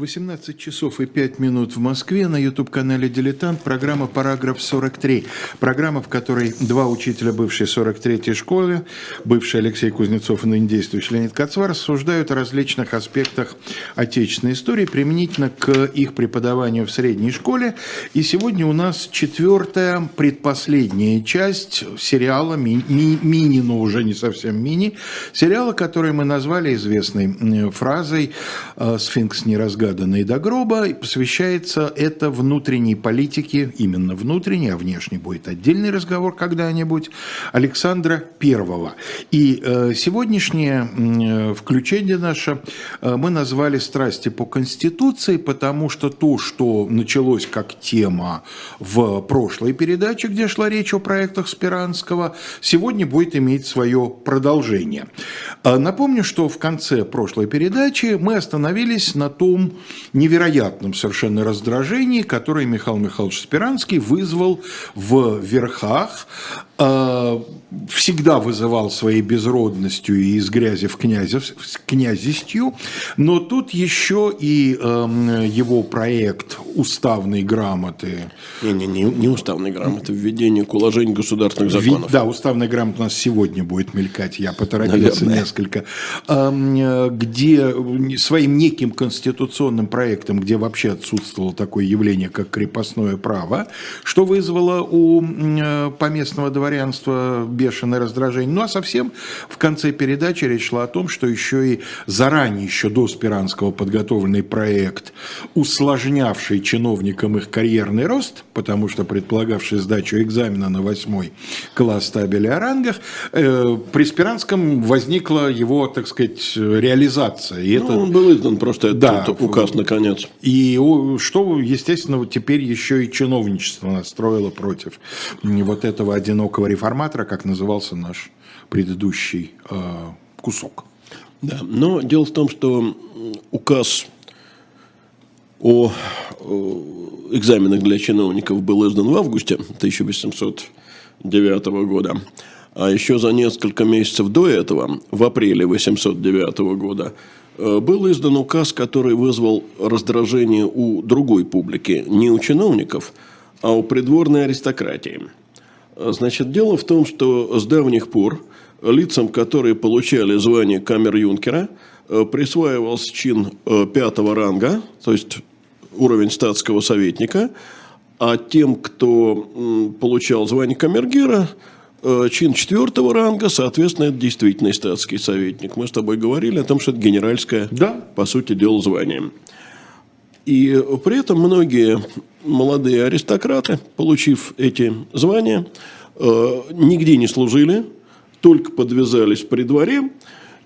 18 часов и 5 минут в Москве на YouTube-канале «Дилетант» программа «Параграф 43». Программа, в которой два учителя бывшей 43-й школы, бывший Алексей Кузнецов и ныне действующий Леонид Кацвар, рассуждают о различных аспектах отечественной истории применительно к их преподаванию в средней школе. И сегодня у нас четвертая, предпоследняя часть сериала, ми- ми- мини, но уже не совсем мини, сериала, который мы назвали известной фразой э, «Сфинкс не разгадывает преданный до гроба, посвящается это внутренней политике, именно внутренней, а внешний будет отдельный разговор когда-нибудь, Александра Первого. И э, сегодняшнее э, включение наше э, мы назвали «Страсти по Конституции», потому что то, что началось как тема в прошлой передаче, где шла речь о проектах Спиранского, сегодня будет иметь свое продолжение. Напомню, что в конце прошлой передачи мы остановились на том, невероятном совершенно раздражении, которое Михаил Михайлович Спиранский вызвал в верхах всегда вызывал своей безродностью и из грязи в князев, князистью, но тут еще и э, его проект уставной грамоты. Не, не, не, не уставной грамоты, введение к уложению государственных законов. Ви, да, уставная грамота у нас сегодня будет мелькать, я поторопился Наверное. несколько. Э, где своим неким конституционным проектом, где вообще отсутствовало такое явление, как крепостное право, что вызвало у э, поместного дворянства дворянства бешеное раздражение. Ну а совсем в конце передачи речь шла о том, что еще и заранее, еще до Спиранского подготовленный проект, усложнявший чиновникам их карьерный рост, потому что предполагавший сдачу экзамена на восьмой класс табели о рангах, э, при Спиранском возникла его, так сказать, реализация. И ну, это... он был издан просто да, этот указ наконец. И что, естественно, теперь еще и чиновничество настроило против вот этого одинокого великого реформатора, как назывался наш предыдущий э, кусок. Да, но дело в том, что указ о экзаменах для чиновников был издан в августе 1809 года. А еще за несколько месяцев до этого, в апреле 1809 года, э, был издан указ, который вызвал раздражение у другой публики, не у чиновников, а у придворной аристократии – Значит, дело в том, что с давних пор лицам, которые получали звание камер-юнкера, э, присваивался чин э, пятого ранга, то есть уровень статского советника, а тем, кто получал звание камергера, э, чин четвертого ранга, соответственно, это действительный статский советник. Мы с тобой говорили о том, что это генеральское, да. по сути дела, звание. И при этом многие молодые аристократы, получив эти звания, э, нигде не служили, только подвязались при дворе.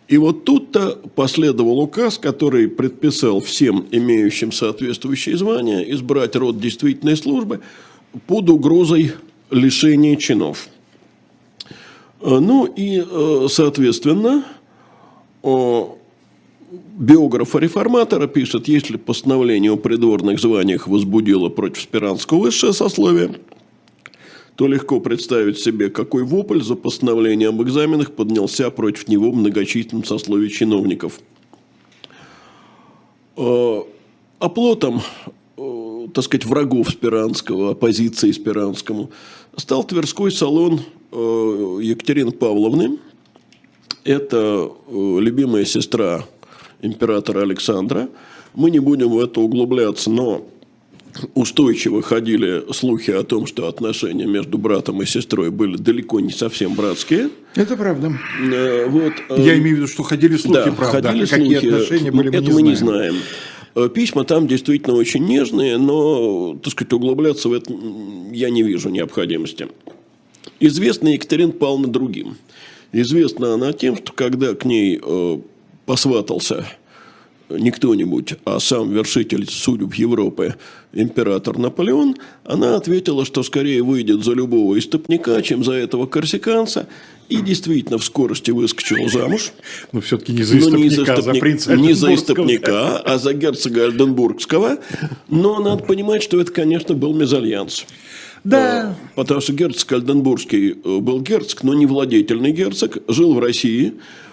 И вот тут-то последовал указ, который предписал всем имеющим соответствующие звания избрать род действительной службы под угрозой лишения чинов. Э, ну и, э, соответственно, биографа-реформатора пишет, если постановление о придворных званиях возбудило против Спиранского высшее сословие, то легко представить себе, какой вопль за постановление об экзаменах поднялся против него многочисленным сословий чиновников. Э, оплотом, э, так сказать, врагов Спиранского, оппозиции Спиранскому, стал Тверской салон э, Екатерины Павловны. Это любимая сестра императора Александра. Мы не будем в это углубляться, но устойчиво ходили слухи о том, что отношения между братом и сестрой были далеко не совсем братские. Это правда. Э, вот, Я э, имею в виду, что ходили слухи, да, правда. Ходили а какие слухи, отношения были, мы это не мы не знаем. Э, письма там действительно очень нежные, но, так сказать, углубляться в это я не вижу необходимости. Известна Екатерина Павловна другим. Известна она тем, что когда к ней посватался не кто-нибудь, а сам вершитель судеб Европы, император Наполеон, она ответила, что скорее выйдет за любого истопника, чем за этого корсиканца, и действительно в скорости выскочила замуж. Но все-таки не за истопника, не за, истопник, а за принца Не за истопника, а за герцога Альденбургского. Но надо понимать, что это, конечно, был мезальянс. Да. Потому что герцог Альденбургский был герцог, но не владетельный герцог, жил в России – Э,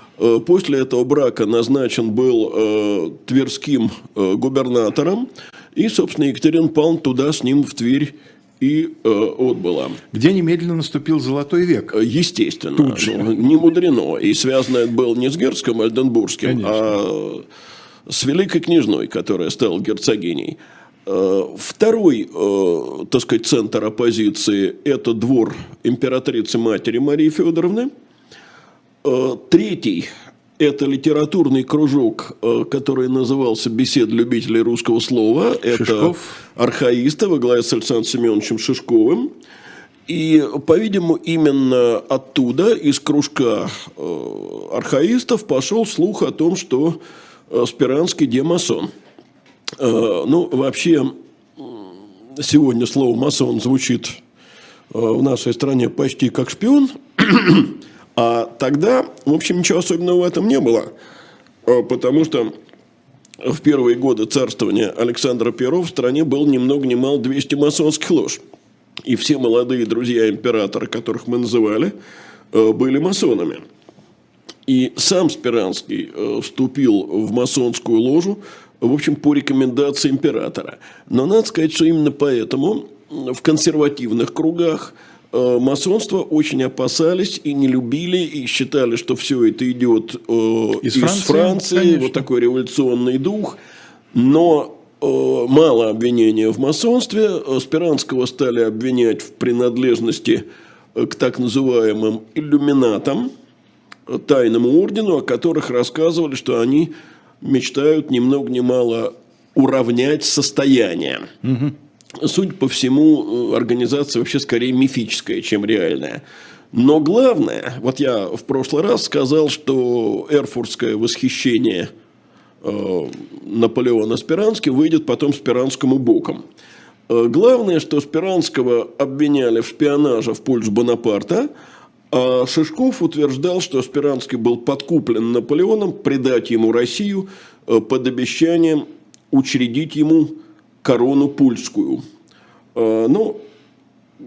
после этого брака назначен был э, тверским э, губернатором, и, собственно, Екатерина Павловна туда с ним в Тверь и э, отбыла. Где немедленно наступил золотой век. Э, естественно. Тут же. Ну, не мудрено. И связано это было не с герцогом Альденбургским, Конечно. а с великой княжной, которая стала герцогиней. Э, второй, э, так сказать, центр оппозиции – это двор императрицы матери Марии Федоровны. Э, третий – это литературный кружок, который назывался «Бесед любителей русского слова». Шишков. Это архаисты во главе с Александром Семеновичем Шишковым. И, по-видимому, именно оттуда, из кружка архаистов, пошел слух о том, что Спиранский демасон – Э, ну, вообще, сегодня слово «масон» звучит э, в нашей стране почти как шпион, а тогда, в общем, ничего особенного в этом не было, э, потому что в первые годы царствования Александра I в стране был ни много ни мало 200 масонских лож. И все молодые друзья императора, которых мы называли, были масонами. И сам Спиранский вступил в масонскую ложу в общем, по рекомендации императора. Но надо сказать, что именно поэтому в консервативных кругах масонство очень опасались и не любили, и считали, что все это идет э, из, из Франции, Франции вот такой революционный дух. Но э, мало обвинения в масонстве. Спиранского стали обвинять в принадлежности к так называемым иллюминатам, тайному ордену, о которых рассказывали, что они мечтают ни много ни мало уравнять состояние. Угу. Судя по всему, организация вообще скорее мифическая, чем реальная. Но главное, вот я в прошлый раз сказал, что эрфуртское восхищение э, Наполеона Спирански выйдет потом Спиранскому боком. Э, главное, что Спиранского обвиняли в шпионаже в пользу Бонапарта, а Шишков утверждал, что Спиранский был подкуплен Наполеоном предать ему Россию э, под обещанием учредить ему корону пульскую. Э, ну,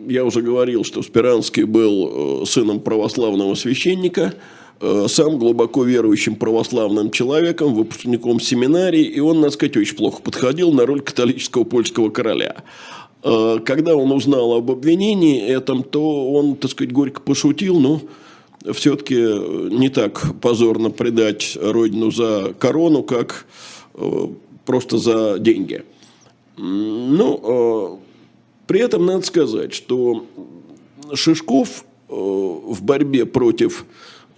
я уже говорил, что Спиранский был э, сыном православного священника, сам глубоко верующим православным человеком, выпускником семинарии, и он, надо сказать, очень плохо подходил на роль католического польского короля. Э, когда он узнал об обвинении этом, то он, так сказать, горько пошутил, но все-таки не так позорно предать родину за корону, как э, просто за деньги. Ну, э, при этом надо сказать, что Шишков в борьбе против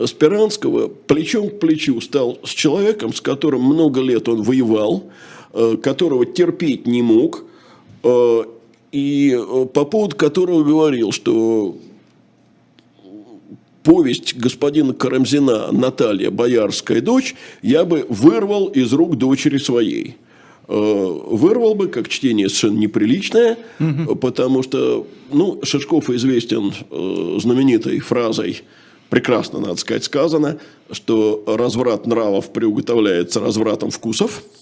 Спиранского плечом к плечу стал с человеком, с которым много лет он воевал, которого терпеть не мог, и э, по поводу которого говорил, что повесть господина Карамзина «Наталья, боярская дочь» я бы вырвал из рук дочери своей. Э, вырвал бы, как чтение совершенно неприличное, угу. потому что ну, Шишков известен э, знаменитой фразой, прекрасно, надо сказать, сказано, что разврат нравов приуготовляется развратом вкусов –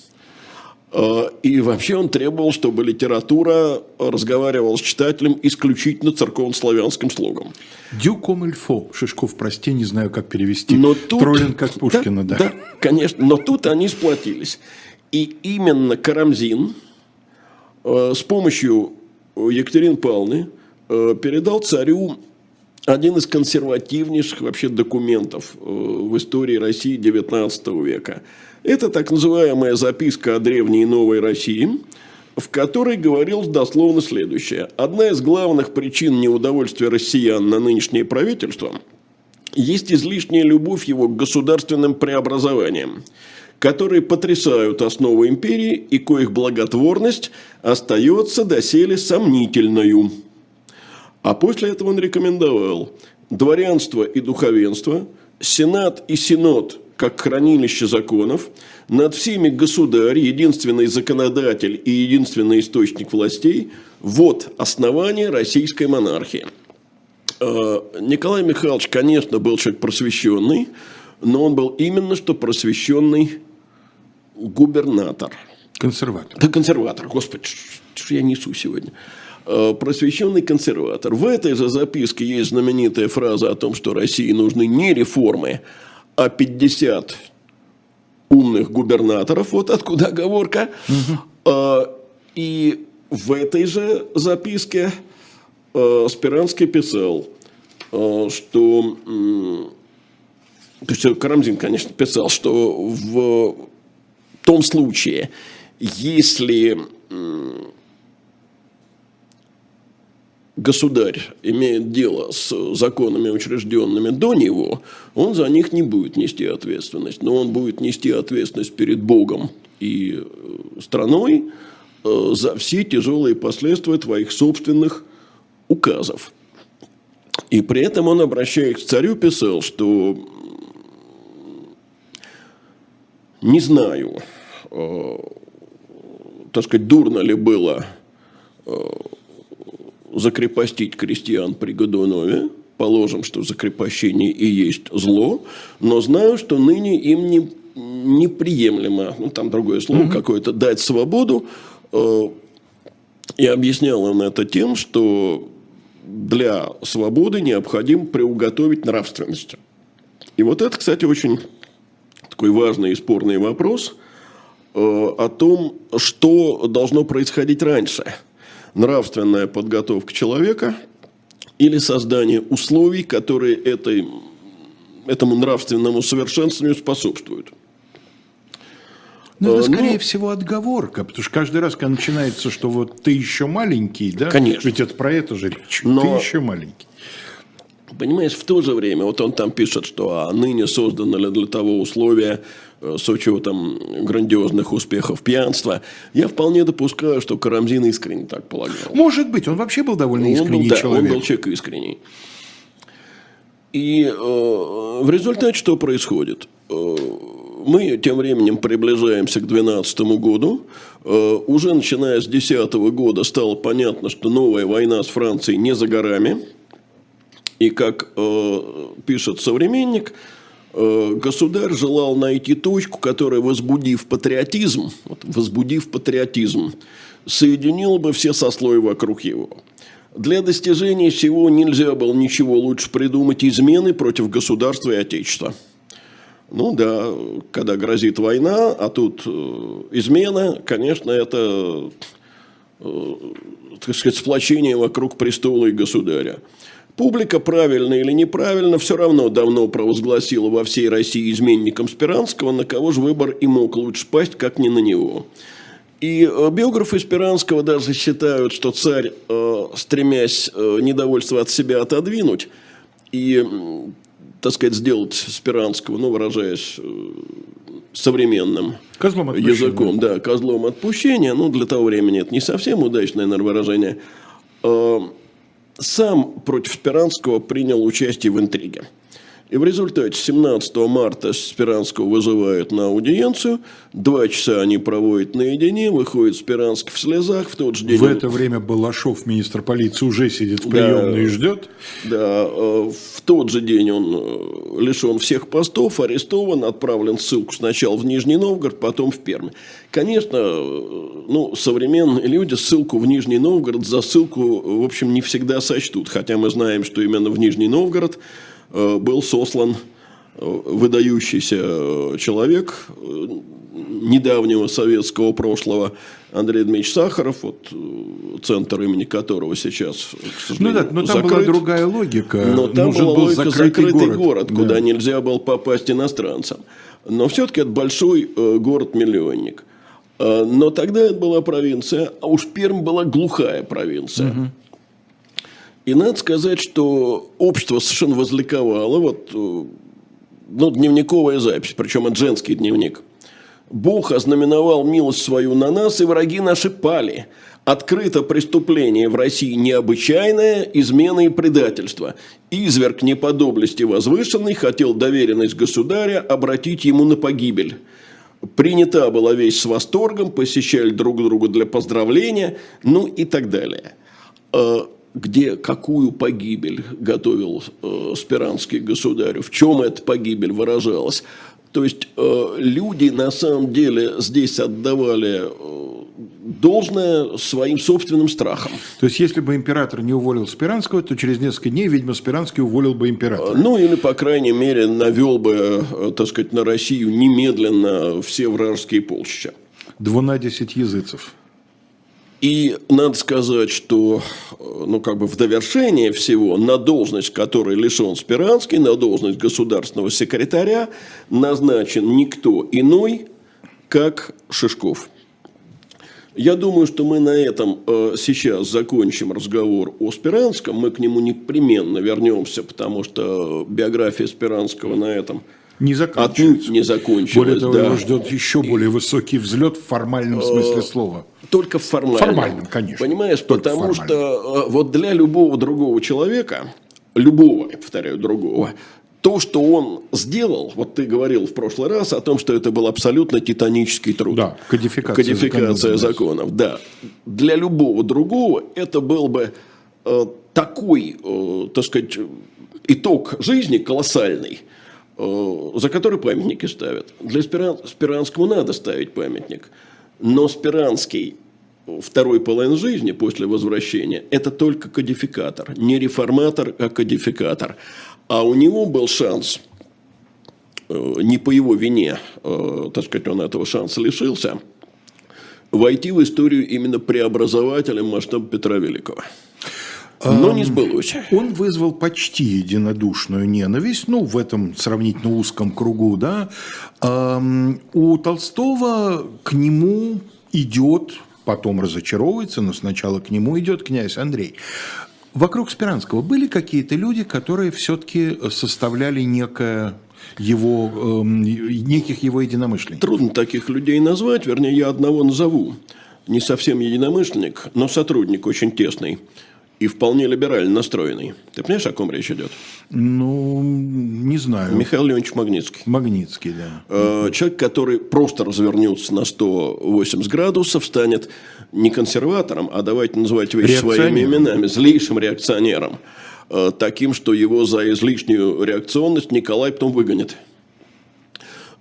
Э, и вообще он требовал, чтобы литература разговаривала с читателем исключительно церковно-славянским слогом. Дю комильфо. Шишков, прости, не знаю, как перевести. Но тут, Троллин как Пушкина, да, да. Да, конечно. Но тут они сплотились. И именно Карамзин э, с помощью Екатерины Павловны э, передал царю один из консервативнейших вообще документов в истории России XIX века – это так называемая записка о древней и новой России, в которой говорилось дословно следующее. Одна из главных причин неудовольствия россиян на нынешнее правительство есть излишняя любовь его к государственным преобразованиям, которые потрясают основы империи и коих благотворность остается доселе сомнительною. А после этого он рекомендовал дворянство и духовенство, сенат и синод как хранилище законов, над всеми государь, единственный законодатель и единственный источник властей, вот основание российской монархии. А, Николай Михайлович, конечно, был человек просвещенный, но он был именно что просвещенный губернатор. Консерватор. Да, консерватор, господи, что я несу сегодня а, просвещенный консерватор. В этой же записке есть знаменитая фраза о том, что России нужны не реформы, а 50 умных губернаторов, вот откуда оговорка. Угу. И в этой же записке Спиранский писал, что... То есть Карамзин, конечно, писал, что в том случае, если государь имеет дело с законами, учрежденными до него, он за них не будет нести ответственность. Но он будет нести ответственность перед Богом и э, страной э, за все тяжелые последствия твоих собственных указов. И при этом он, обращаясь к царю, писал, что не знаю, э, так сказать, дурно ли было закрепостить крестьян при Годунове, положим, что закрепощение и есть зло, но знаю, что ныне им не, неприемлемо, ну там другое слово угу. какое-то, дать свободу. Э, и объяснял он это тем, что для свободы необходимо приуготовить нравственность. И вот это, кстати, очень такой важный и спорный вопрос э, о том, что должно происходить раньше – нравственная подготовка человека или создание условий, которые этой, этому нравственному совершенствованию способствуют. Ну, это, э, скорее ну, всего, отговорка, потому что каждый раз, когда начинается, что вот ты еще маленький, да? Конечно. Ведь это про это же речь. Но, ты еще маленький. Понимаешь, в то же время, вот он там пишет, что а ныне создано ли для того условия Э, с учетом грандиозных успехов пьянства, я вполне допускаю, что Карамзин искренне так полагал. Может быть, он вообще был довольно искренний он был, человек. Да, он был человек искренний. И э, в результате что происходит? Э, мы тем временем приближаемся к 2012 году. Э, уже начиная с 2010 года стало понятно, что новая война с Францией не за горами. И как э, пишет современник, Э, государь желал найти точку, которая, возбудив патриотизм, вот, возбудив патриотизм, соединила бы все сословия вокруг его. Для достижения всего нельзя было ничего лучше придумать измены против государства и отечества. Ну да, когда грозит война, а тут э, измена, конечно, это, э, так сказать, сплочение вокруг престола и государя. Публика, правильно или неправильно, все равно давно провозгласила во всей России изменником Спиранского, на кого же выбор и мог лучше пасть, как не на него. И э, биографы Спиранского даже считают, что царь, э, стремясь э, недовольство от себя отодвинуть и, так сказать, сделать Спиранского, ну, выражаясь современным козлом языком, да, козлом отпущения, ну, для того времени это не совсем удачное, наверное, выражение – сам против Спиранского принял участие в интриге. И в результате 17 марта Спиранского вызывают на аудиенцию. Два часа они проводят наедине, выходит Спиранский в слезах. В тот же день... В он... это время Балашов, министр полиции, уже сидит в приемной да, и ждет. Да, в тот же день он э, лишен всех постов, арестован, отправлен в ссылку сначала в Нижний Новгород, потом в Пермь. Конечно, э, ну, современные люди ссылку в Нижний Новгород за ссылку, в общем, не всегда сочтут. Хотя мы знаем, что именно в Нижний Новгород был сослан э, выдающийся э, человек недавнего советского прошлого Андрей Дмитриевич Сахаров, вот, центр имени которого сейчас, к сожалению, Ну да, но там закрыт. была другая логика. Но там Нужен была логика закрытый, закрытый город, город да. куда нельзя было попасть иностранцам. Но все-таки это большой город-миллионник. Но тогда это была провинция, а уж Пермь была глухая провинция. Угу. И надо сказать, что общество совершенно возликовало. Вот, э, ну, дневниковая запись, причем это женский дневник. Бог ознаменовал милость свою на нас, и враги наши пали. Открыто преступление в России необычайное, измена и предательство. Изверг неподоблести возвышенный хотел доверенность государя обратить ему на погибель. Принята была вещь с восторгом, посещали друг друга для поздравления, ну и так далее. Где какую погибель готовил э, Спиранский государю, в чем эта погибель выражалась. То есть э, люди на самом деле здесь отдавали э, должное своим собственным страхам. То есть, если бы император не уволил Спиранского, то через несколько дней, видимо, Спиранский уволил бы императора. Ну, или, по крайней мере, навел бы, э, так сказать, на Россию немедленно все вражеские полчища. Двунадесять языцев. И надо сказать, что э, ну, как бы в довершение всего на должность, которой лишен Спиранский, на должность государственного секретаря назначен никто иной, как Шишков. Я думаю, что мы на этом э, сейчас закончим разговор о Спиранском. Мы к нему непременно вернемся, потому что биография Спиранского на этом не. Отнюдь не закончилась. Более того, да. его ждет еще более высокий взлет в формальном смысле слова. Только в формальном. Формальном, конечно. Понимаешь, Только потому что вот для любого другого человека, любого, я повторяю, другого, то, что он сделал, вот ты говорил в прошлый раз о том, что это был абсолютно титанический труд. Да, кодификация, кодификация законов. законов. Да. Для любого другого это был бы э, такой, э, так сказать, итог жизни колоссальный, э, за который памятники ставят. Для Спиран, Спиранскому надо ставить памятник. Но Спиранский второй половины жизни после возвращения – это только кодификатор. Не реформатор, а кодификатор. А у него был шанс, э, не по его вине, э, так сказать, он этого шанса лишился, войти в историю именно преобразователем масштаба Петра Великого. Но не сбылось. Он вызвал почти единодушную ненависть, ну, в этом сравнительно узком кругу, да. У Толстого к нему идет, потом разочаровывается, но сначала к нему идет князь Андрей. Вокруг Спиранского были какие-то люди, которые все-таки составляли некое его, э, неких его единомышленников? Трудно таких людей назвать, вернее, я одного назову. Не совсем единомышленник, но сотрудник очень тесный и вполне либерально настроенный. Ты понимаешь, о ком речь идет? Ну, не знаю. Михаил Леонидович Магнитский. Магнитский, да. Э, человек, который просто развернется на 180 градусов, станет не консерватором, а давайте называть вещи своими именами, злейшим реакционером. Э, таким, что его за излишнюю реакционность Николай потом выгонит.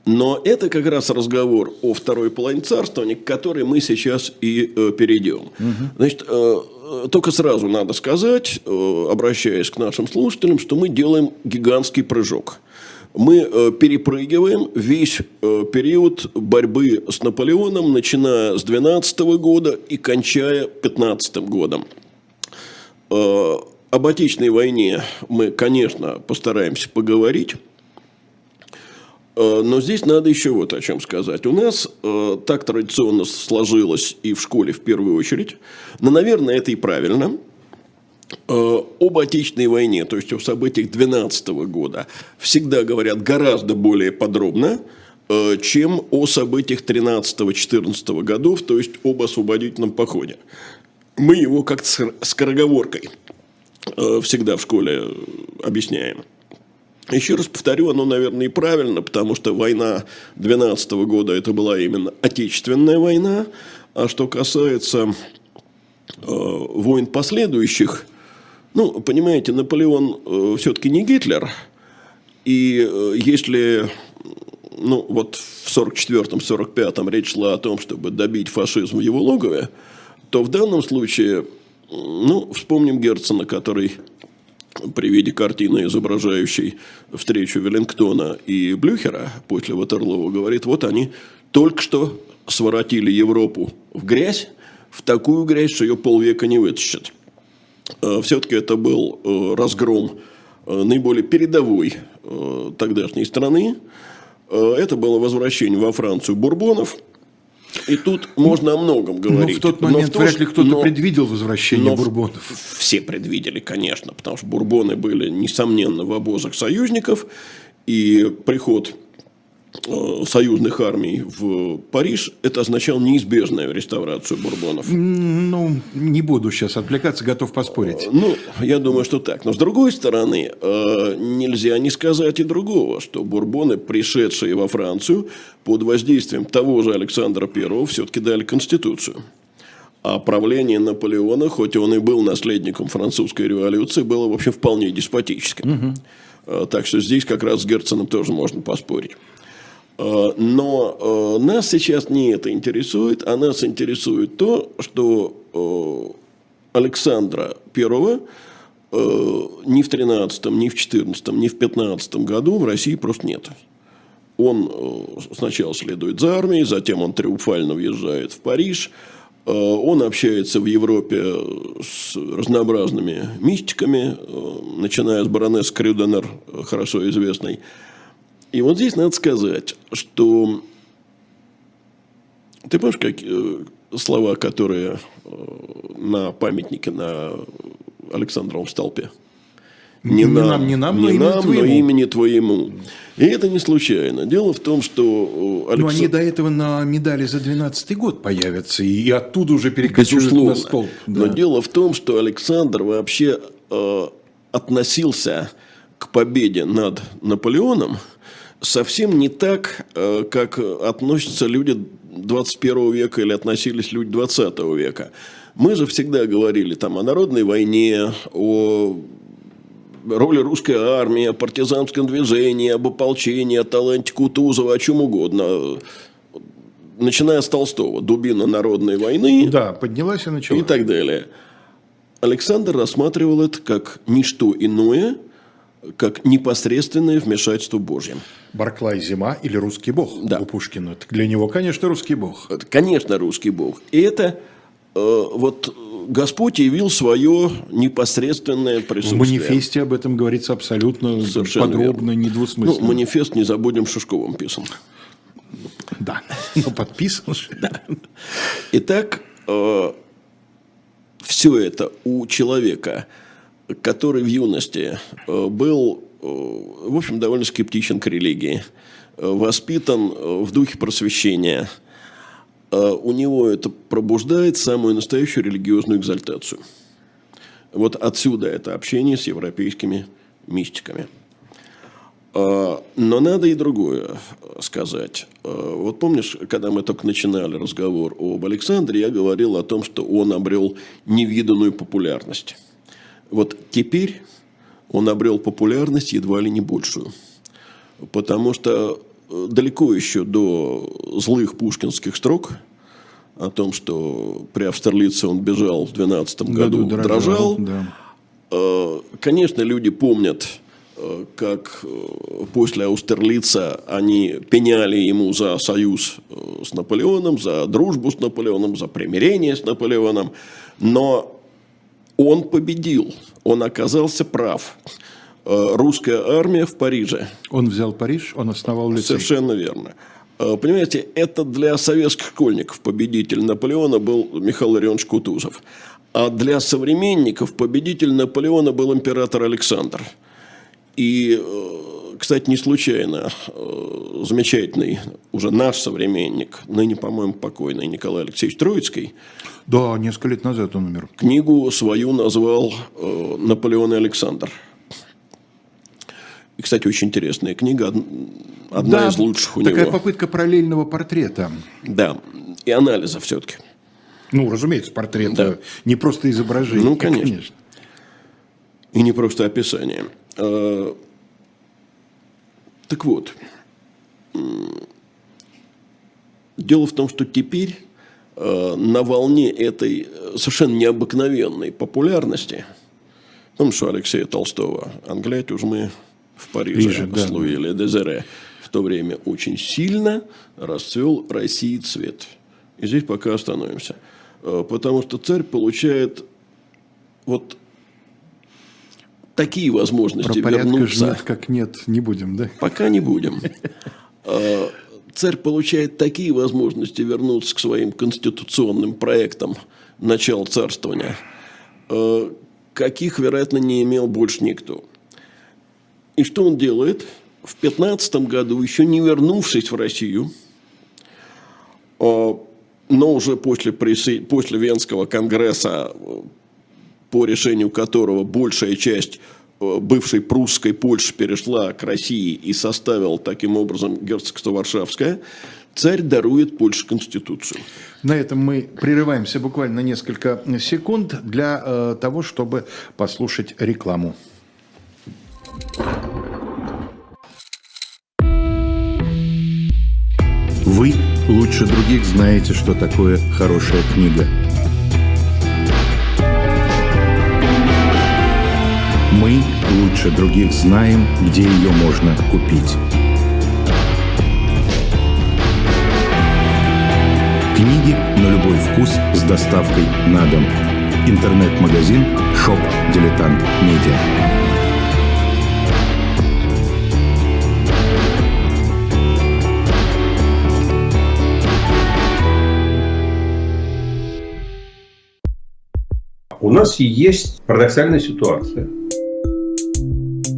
Но это как раз разговор о второй половине царствования, к которой мы сейчас и э, перейдем. Угу. Значит, э, только сразу надо сказать, э, обращаясь к нашим слушателям, что мы делаем гигантский прыжок. Мы э, перепрыгиваем весь э, период борьбы с Наполеоном, начиная с 12 года и кончая 15 годом. Об Отечественной войне мы, конечно, постараемся поговорить. Но здесь надо еще вот о чем сказать. У нас э, так традиционно сложилось и в школе в первую очередь. Но, наверное, это и правильно. Э, об Отечественной войне, то есть о событиях 12 года, всегда говорят гораздо более подробно, э, чем о событиях 13-14 годов, то есть об освободительном походе. Мы его как-то скороговоркой э, всегда в школе объясняем. Еще раз повторю, оно, наверное, и правильно, потому что война 12 года это была именно Отечественная война, а что касается э, войн последующих, ну, понимаете, Наполеон э, все-таки не Гитлер, и э, если ну, вот в 44-45 речь шла о том, чтобы добить фашизм в его логове, то в данном случае, ну, вспомним Герцена, который при виде картины, изображающей встречу Веллингтона и Блюхера после Ватерлоу, говорит, вот они только что своротили Европу в грязь, в такую грязь, что ее полвека не вытащат. А, Все-таки это был э, разгром э, наиболее передовой э, тогдашней страны. Это было возвращение во Францию бурбонов – и тут можно о многом говорить. Но в тот момент в вряд ли кто-то но, предвидел возвращение но бурбонов. Все предвидели, конечно, потому что бурбоны были, несомненно, в обозах союзников. И приход союзных армий в Париж, это означало неизбежную реставрацию бурбонов. Ну, не буду сейчас отвлекаться, готов поспорить. Э, ну, я думаю, что так. Но с другой стороны, э, нельзя не сказать и другого, что бурбоны, пришедшие во Францию, под воздействием того же Александра I, все-таки дали Конституцию. А правление Наполеона, хоть он и был наследником французской революции, было, в общем, вполне деспотическим. Угу. Так что здесь как раз с Герценом тоже можно поспорить. Э, но э, нас сейчас не это интересует, а нас интересует то, что э, Александра I ни в 13, ни в 14, ни в 15 году в России просто нет. Он сначала следует за армией, затем он триумфально въезжает в Париж, он общается в Европе с разнообразными мистиками, начиная с баронесс Крюденер, хорошо известной, и вот здесь надо сказать, что ты помнишь, как э, слова, которые э, на памятнике на Александровом столпе? Не, не нам, нам, не нам, не но, нам, имени, но имени твоему. И это не случайно. Дело в том, что... Александр... Ну, они до этого на медали за 12 год появятся, и оттуда уже перекочуют на столб. Да. Но дело в том, что Александр вообще э, относился к победе над Наполеоном – совсем не так, э, как относятся люди 21 века или относились люди 20 века. Мы же всегда говорили там о народной войне, о роли русской армии, о партизанском движении, об ополчении, о таланте Кутузова, о чем угодно. Начиная с Толстого, дубина народной войны. Да, поднялась и начала. И так далее. Александр рассматривал это как ничто иное – как непосредственное вмешательство Божье. Барклай «Зима» или «Русский бог» да. у Пушкина. Для него, конечно, русский бог. Это, конечно, русский бог. И это э, вот Господь явил свое непосредственное присутствие. В манифесте об этом говорится абсолютно Совершенно подробно, верно. недвусмысленно. Ну, манифест не забудем Шишковым писан. Да, но подписан. Да. Итак, э, все это у человека – который в юности э, был, э, в общем, довольно скептичен к религии, э, воспитан в духе просвещения, у него это пробуждает самую настоящую религиозную экзальтацию. Вот отсюда это общение с европейскими мистиками. Но надо и другое сказать. Вот помнишь, когда мы только начинали разговор об Александре, я говорил о том, что он обрел невиданную популярность. Вот теперь он обрел популярность едва ли не большую. Потому что э, далеко еще до злых пушкинских строк о том, что при Австерлице он бежал в 12 году, году дрожал. Да. Э, конечно, люди помнят, э, как после Аустерлица они пеняли ему за союз с Наполеоном, за дружбу с Наполеоном, за примирение с Наполеоном. Но он победил, он оказался прав. Э, русская армия в Париже. Он взял Париж, он основал лицей. Совершенно верно. Э, понимаете, это для советских школьников победитель Наполеона был Михаил Ларионович Кутузов. А для современников победитель Наполеона был император Александр. И, э, кстати, не случайно замечательный уже наш современник, ныне, по-моему, покойный Николай Алексеевич Троицкий, да, несколько лет назад он умер. Книгу свою назвал э, «Наполеон и Александр». И, кстати, очень интересная книга, одна да, из лучших у такая него. Такая попытка параллельного портрета. Да, и анализа все-таки. Ну, разумеется, портрет, да. не просто изображение. Ну, конечно. конечно. И не просто описание. Так вот, дело в том, что теперь Э, на волне этой э, совершенно необыкновенной популярности, ну, что Алексея Толстого, Англия уж мы в Париже Париже, да. словили Дезере, в то время очень сильно расцвел России цвет. И здесь пока остановимся. Э, потому что царь получает вот такие возможности Про вернуться. Нет, как нет, не будем, да? Пока не будем царь получает такие возможности вернуться к своим конституционным проектам начала царствования, э, каких, вероятно, не имел больше никто. И что он делает? В 15 году, еще не вернувшись в Россию, э, но уже после, после Венского конгресса, по решению которого большая часть Э, бывшей прусской Польши перешла к России и составила таким образом герцогство Варшавское, царь дарует Польше конституцию. На этом мы прерываемся буквально на несколько секунд для э, того, чтобы послушать рекламу. Вы лучше других знаете, что такое хорошая книга. Мы лучше других знаем, где ее можно купить. Книги на любой вкус с доставкой на дом. Интернет-магазин «Shop Diletant Media». У нас есть парадоксальная ситуация.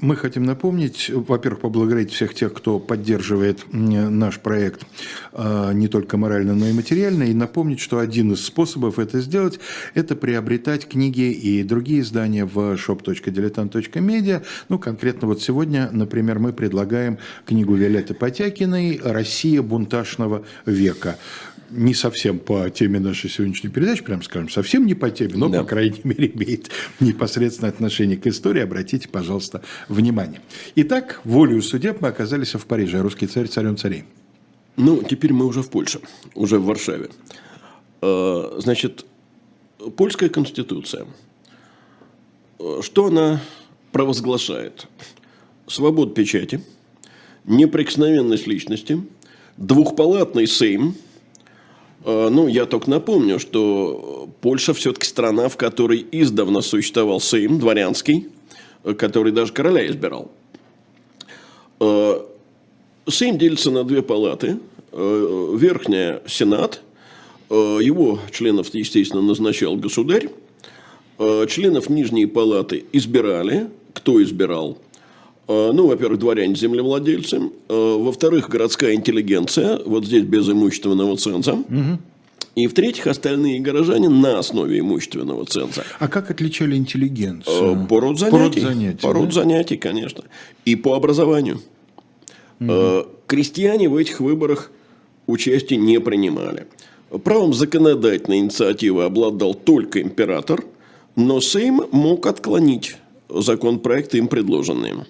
Мы хотим напомнить, во-первых, поблагодарить всех тех, кто поддерживает наш проект а, не только морально, но и материально, и напомнить, что один из способов это сделать – это приобретать книги и другие издания в shop.diletant.media. Ну, конкретно вот сегодня, например, мы предлагаем книгу Виолетты Потякиной «Россия бунтажного века» не совсем по теме нашей сегодняшней передачи, прям скажем, совсем не по теме, но, да. по крайней мере, имеет непосредственное отношение к истории. Обратите, пожалуйста, внимание. Итак, волею судеб мы оказались в Париже. Русский царь, царем царей. Ну, теперь мы уже в Польше, уже в Варшаве. А, значит, польская конституция. Что она провозглашает? Свободу печати, неприкосновенность личности, двухпалатный сейм – а, ну, я только напомню, что Польша все-таки страна, в которой издавна существовал Сейм дворянский, который даже короля избирал. А, Сейм делится на две палаты. А, верхняя – Сенат. Его членов, естественно, назначал государь. Членов Нижней палаты избирали. Кто избирал? Ну, во-первых, дворяне-землевладельцы. Во-вторых, городская интеллигенция. Вот здесь без имущественного ценза. Угу. И в-третьих, остальные горожане на основе имущественного ценза. А как отличали интеллигенцию? Э, по роду занятий. По роду занятий, по роду да? занятий конечно. И по образованию. Угу. Крестьяне в этих выборах участие не принимали. Правом законодательной инициативы обладал только император, но Сейм мог отклонить законопроекты им предложенные.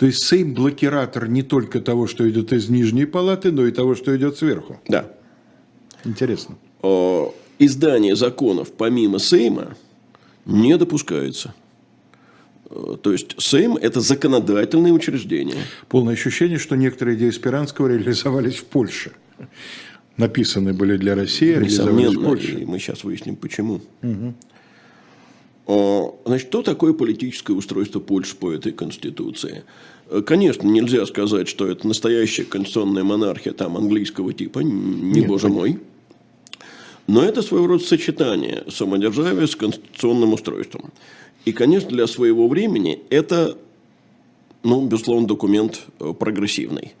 То есть Сейм блокиратор не только того, что идет из нижней палаты, но и того, что идет сверху. Да. Интересно. Издание законов помимо Сейма не допускается. То есть Сейм – это законодательное учреждение. Полное ощущение, что некоторые идеи Спиранского реализовались в Польше. Написаны были для России, реализовались в Польше. И мы сейчас выясним, почему. Угу. Значит, что такое политическое устройство Польши по этой конституции? Конечно, нельзя сказать, что это настоящая конституционная монархия там английского типа, не Нет, боже мой. Но это своего рода сочетание самодержавия с конституционным устройством. И, конечно, для своего времени это, ну, безусловно, документ э, прогрессивный.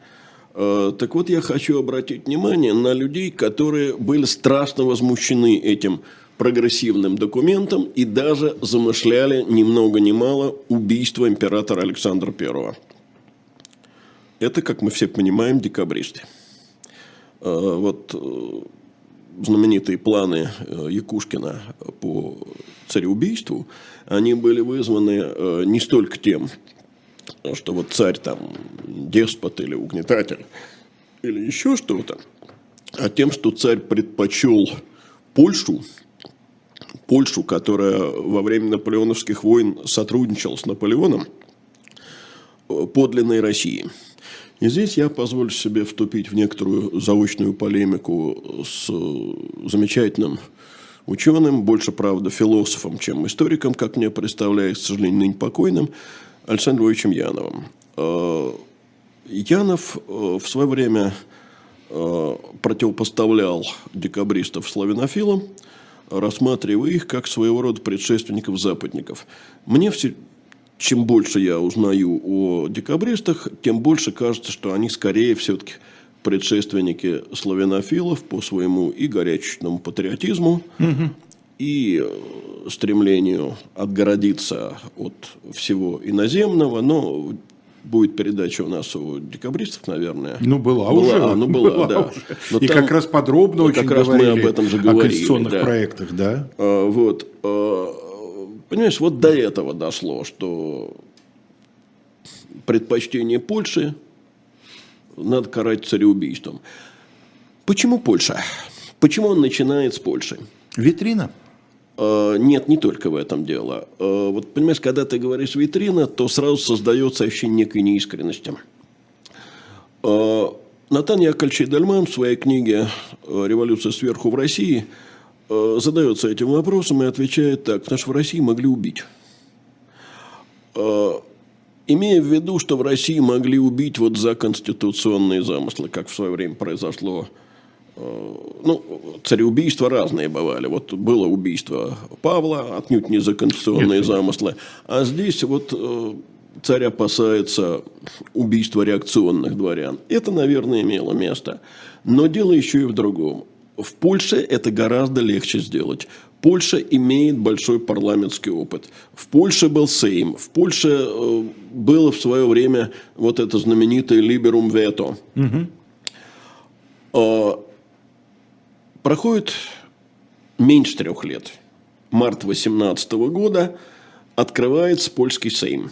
Э, так вот, я хочу обратить внимание на людей, которые были страшно возмущены этим прогрессивным документом и даже замышляли ни много ни мало убийство императора Александра I. Это, как мы все понимаем, декабристы. Э, вот знаменитые планы э, Якушкина по цареубийству, они были вызваны э, не столько тем, что вот царь там деспот или угнетатель, или еще что-то, а тем, что царь предпочел Польшу, Польшу, которая во время наполеоновских войн сотрудничала с Наполеоном, э, подлинной России – и здесь я позволю себе вступить в некоторую заочную полемику с э, замечательным ученым, больше, правда, философом, чем историком, как мне представляется, к сожалению, ныне покойным, Александром Львовичем Яновым. Э, Янов в свое время противопоставлял декабристов славянофилам, рассматривая их как своего рода предшественников-западников. Мне все, чем больше я узнаю о декабристах, тем больше кажется, что они скорее все-таки предшественники славянофилов по своему и горячечному патриотизму, и э, стремлению отгородиться от всего иноземного, но будет передача у нас у декабристов, наверное. Ну, была, была уже. А, ну, была, была да. уже. Но и там- как раз подробно очень как раз мы об этом же о говорили, конституционных да. проектах, да. А, Вот. а, Понимаешь, вот до этого дошло, что предпочтение Польши надо карать цареубийством. Почему Польша? Почему он начинает с Польши? Витрина. А, Нет, не только в этом дело. А, Вот понимаешь, когда ты говоришь витрина, то сразу создается ощущение некой неискренности. А, Натан Яковлевич Дальман в своей книге «Революция сверху в России» задается этим вопросом и отвечает так, потому что в России могли убить. Имея в виду, что в России могли убить вот за конституционные замыслы, как в свое время произошло ну, цареубийства разные бывали. Вот было убийство Павла, отнюдь не за конституционные замыслы. А здесь вот э, царь опасается убийства реакционных дворян. Это, наверное, имело место. Но дело еще и в другом. В Польше это гораздо легче сделать. Польша имеет большой парламентский опыт. В Польше был Сейм. В Польше э, было в свое время вот это знаменитое «Liberum veto». А, Проходит меньше трех лет. Март 18 года открывается польский Сейм.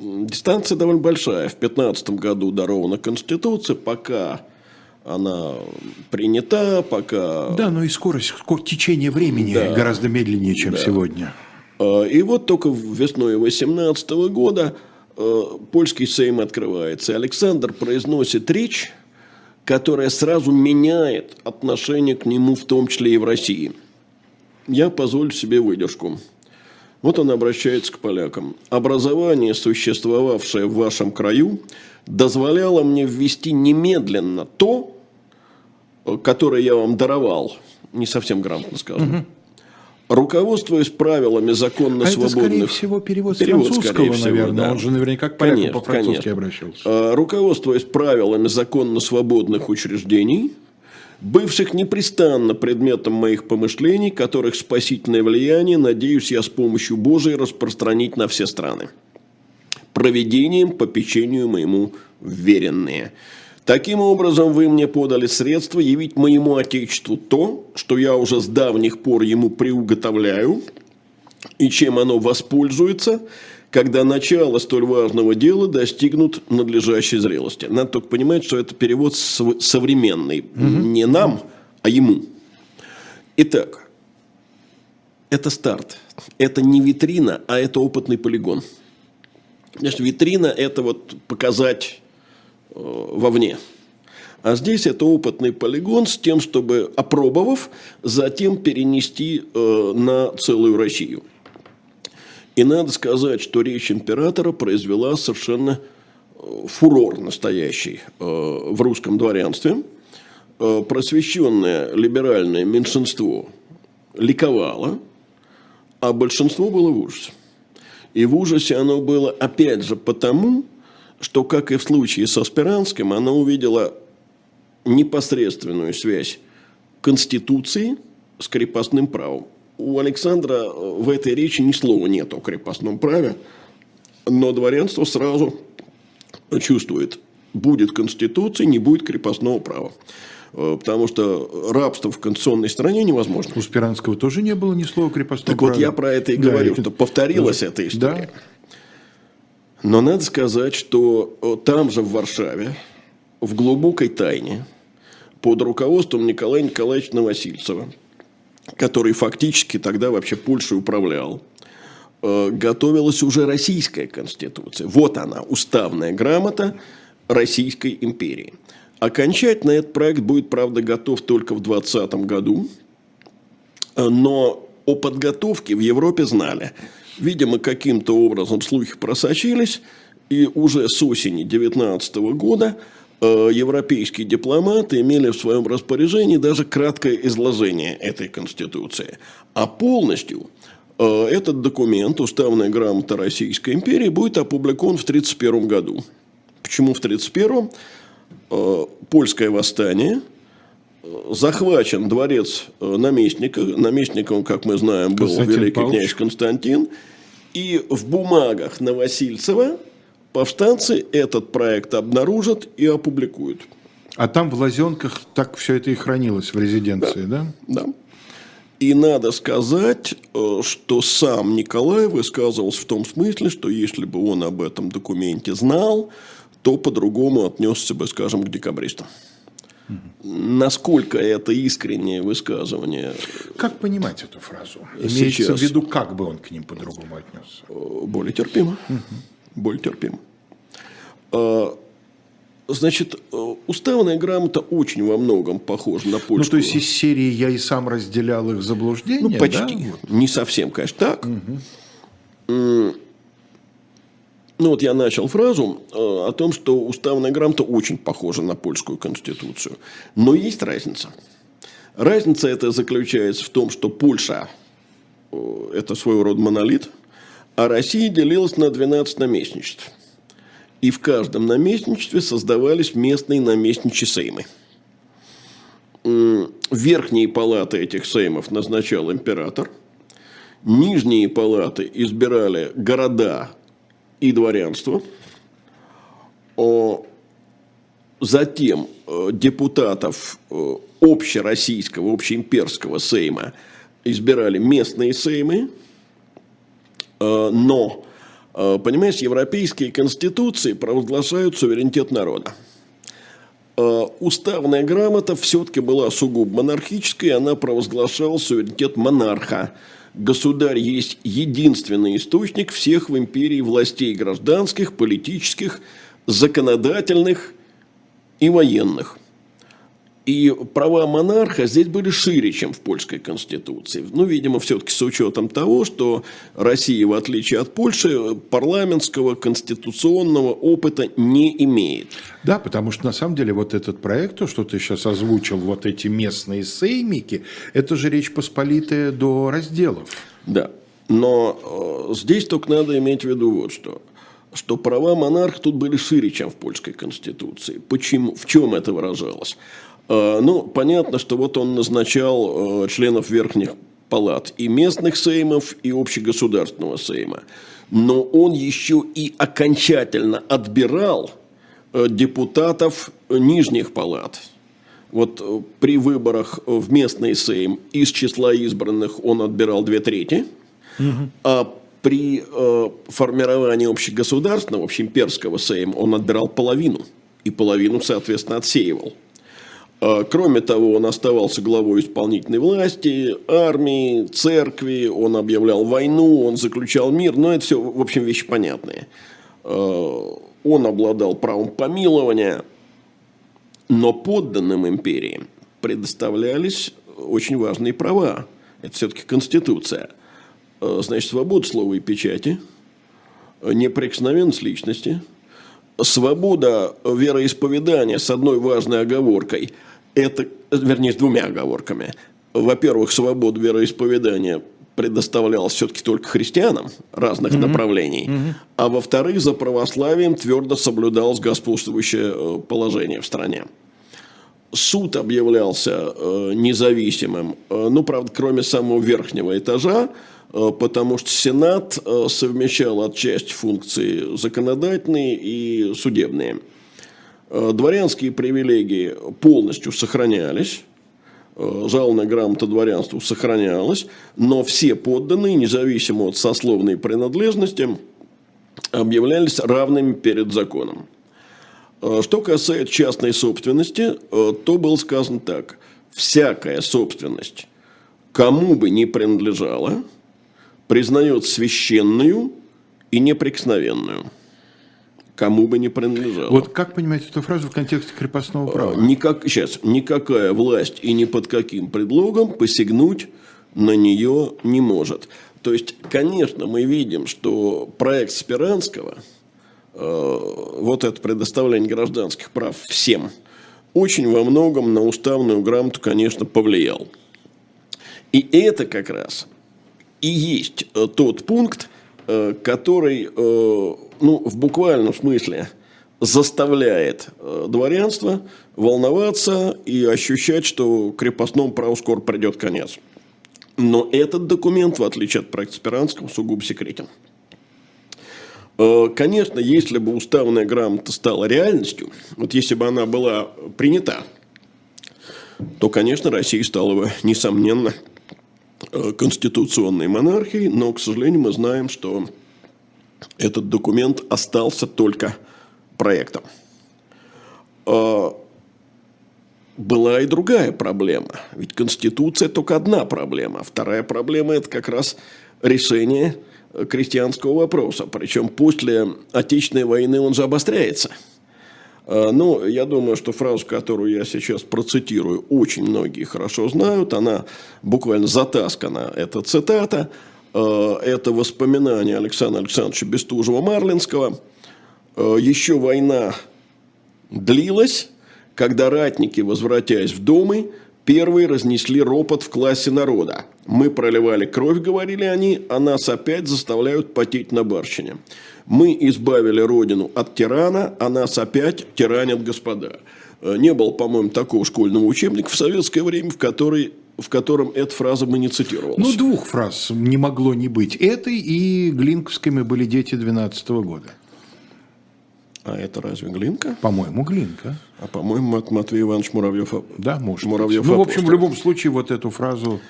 Дистанция довольно большая. В 15 году дарована Конституция, пока она принята, пока... Да, но и скорость, ско- течение времени Да. гораздо медленнее, чем сегодня. А, И вот только весной 18 года э, польский Сейм открывается. Александр произносит речь, которая сразу меняет отношение к нему, в том числе и в России. Я позволю себе выдержку. Вот он обращается к полякам. Образование, существовавшее в вашем краю, дозволяло мне ввести немедленно то, которое я вам даровал. Не совсем грамотно сказано. Руководствуясь правилами законно А это, скорее всего, перевод, Перевод, французского, всего, наверное. да. Он же наверняка к Конечно, по-французски конечно. обращался. А, руководствуясь правилами законно свободных учреждений, бывших непрестанно предметом моих помышлений, которых спасительное влияние, надеюсь я с помощью Божией распространить на все страны. Проведением по печенью моему веренные. Таким образом, вы мне подали средства явить моему Отечеству то, что я уже с давних пор ему приуготовляю, и чем оно воспользуется, когда начало столь важного дела достигнут надлежащей зрелости. Надо только понимать, что это перевод сов- современный. Не нам, а ему. Итак, это старт. Это не витрина, а это опытный полигон. Значит, витрина – это вот показать вовне. А здесь это опытный полигон с тем, чтобы, опробовав, затем перенести э, на целую Россию. И надо сказать, что речь императора произвела совершенно э, фурор настоящий э, в русском дворянстве. Э, Просвещенное либеральное меньшинство ликовало, а большинство было в ужасе. И в ужасе оно было, опять же, потому, что, как и в случае со Спиранским, она увидела непосредственную связь Конституции с крепостным правом. У Александра э, в этой речи ни слова нет о крепостном праве, но дворянство сразу чувствует, будет Конституция, не будет крепостного права. Э, Потому что рабство в конституционной стране невозможно. У Спиранского тоже не было ни слова крепостного Так вот права. я про это и Да, говорю, это- что повторилась эта история. Да. Но надо сказать, что э, там же в Варшаве, в глубокой тайне, под руководством Николая Николаевича Новосильцева, который фактически тогда вообще Польшей управлял, э, готовилась уже российская конституция. Вот она, уставная грамота Российской империи. Окончательно этот проект будет, правда, готов только в 2020 году. Но о подготовке в Европе знали. Видимо, каким-то образом слухи просочились, и уже с осени 2019 года э, европейские дипломаты имели в своем распоряжении даже краткое изложение этой Конституции. А полностью э, этот документ, уставная грамота Российской империи, будет опубликован в 1931 году. Почему в 1931? э, польское восстание, захвачен дворец наместника, наместником, как мы знаем, был Константин великий Павлович. князь Константин, и в бумагах Новосильцева повстанцы этот проект обнаружат и опубликуют. А там в Лазенках так все это и хранилось в резиденции, да? Да. И надо сказать, э, что сам Николай высказывался в том смысле, что если бы он об этом документе знал, то по-другому отнесся бы, скажем, к декабристам. Насколько это искреннее высказывание, Как понимать эту фразу? Имеется Сейчас. в виду, как бы он к ним по-другому отнесся? э, более терпимо. Более терпимо. А, Значит, э, уставная грамота очень во многом похожа на польскую. Ну, то есть из серии «Я и сам разделял их заблуждения», Ну, почти. да? Не совсем, конечно, так. М, Ну, вот я начал фразу э, о том, что уставная грамота очень похожа на польскую конституцию. Но есть разница. Разница эта заключается в том, что Польша э, – это своего рода монолит, а Россия делилась на 12 наместничеств. И в каждом наместничестве создавались местные наместничьи сеймы. Верхние палаты этих сеймов назначал император. Нижние палаты избирали города и дворянство. Затем э, депутатов э, общероссийского, общеимперского сейма избирали местные сеймы. Э, Но, понимаешь, европейские конституции провозглашают суверенитет народа. Уставная грамота все-таки была сугубо монархической, она провозглашала суверенитет монарха. Государь есть единственный источник всех в империи властей гражданских, политических, законодательных и военных. И права монарха здесь были шире, чем в польской конституции. Ну, видимо, все-таки с учетом того, что Россия, в отличие от Польши, парламентского конституционного опыта не имеет. Да, потому что на самом деле вот этот проект, то, что ты сейчас озвучил, вот эти местные сеймики, это же Речь Посполитая до разделов. Да. Но э, здесь только надо иметь в виду вот что. Что права монарха тут были шире, чем в польской конституции. Почему? В чем это выражалось? Э, ну, понятно, что вот он назначал э, членов верхних палат и местных сеймов, и общегосударственного сейма. Но он еще и окончательно отбирал э, депутатов нижних палат. Вот э, при выборах в местный сейм из числа избранных он отбирал две трети, а при э, формировании общегосударственного, общеимперского сейма он отбирал половину, и половину, соответственно, отсеивал. А, Кроме того, он оставался главой исполнительной власти, армии, церкви, он объявлял войну, он заключал мир, но это все, в общем, вещи понятные. А, Он обладал правом помилования, но подданным империи предоставлялись очень важные права. Это все-таки Конституция. Э, Значит, свобода слова и печати, неприкосновенность личности, свобода вероисповедания с одной важной оговоркой. Это, вернее, с двумя оговорками. Во-первых, свобода вероисповедания предоставлялась все-таки только христианам разных направлений. А во-вторых, за православием твердо соблюдалось господствующее э, положение в стране. Суд объявлялся э, независимым, э, ну, правда, кроме самого верхнего этажа, потому что Сенат э, совмещал отчасти функции законодательные и судебные. Э, Дворянские привилегии полностью сохранялись, э, жалованная грамота дворянству сохранялась, но все подданные, независимо от сословной принадлежности, объявлялись равными перед законом. Э, Что касается частной собственности, э, то было сказано так. Всякая собственность, кому бы ни принадлежала, признает священную и неприкосновенную. Кому бы ни принадлежала. Вот как понимаете эту фразу в контексте крепостного права? Никак, сейчас, никакая власть и ни под каким предлогом посягнуть на нее не может. То есть, конечно, мы видим, что проект Спиранского, э, вот это предоставление гражданских прав всем, очень во многом на уставную грамоту, конечно, повлиял. И это как раз и есть э, тот пункт, э, который, э, ну, в буквальном смысле заставляет дворянство волноваться и ощущать, что крепостному праву скоро придет конец. Но этот документ, в отличие от проекта Спиранского, сугубо секретен. Конечно, если бы уставная грамота стала реальностью, вот если бы она была принята, то, конечно, Россия стала бы, несомненно, конституционной монархией, но, к сожалению, мы знаем, что этот документ остался только проектом. Э, была и другая проблема. Ведь Конституция только одна проблема. Вторая проблема – это как раз решение крестьянского вопроса. Причем после Отечественной войны он же обостряется. А, ну, я думаю, что фразу, которую я сейчас процитирую, очень многие хорошо знают. Она буквально затаскана. Это цитата. А, это воспоминание Александра Александровича Бестужева-Марлинского. А, Еще война длилась, когда ратники, возвратясь в домы, первые разнесли ропот в классе народа. Мы проливали кровь, говорили они, а нас опять заставляют потеть на барщине. Мы избавили родину от тирана, а нас опять тиранят господа. Э, не было, по-моему, такого школьного учебника в советское время, в, который, в котором эта фраза бы не цитировалась. Ну, двух фраз не могло не быть. Этой и Глинковскими были дети 12 года. А это разве Глинка? По-моему, Глинка. А по-моему, Мат- Матвей Иванович Муравьев. Да, может Муравьев. Ну, в общем, в любом случае, вот эту фразу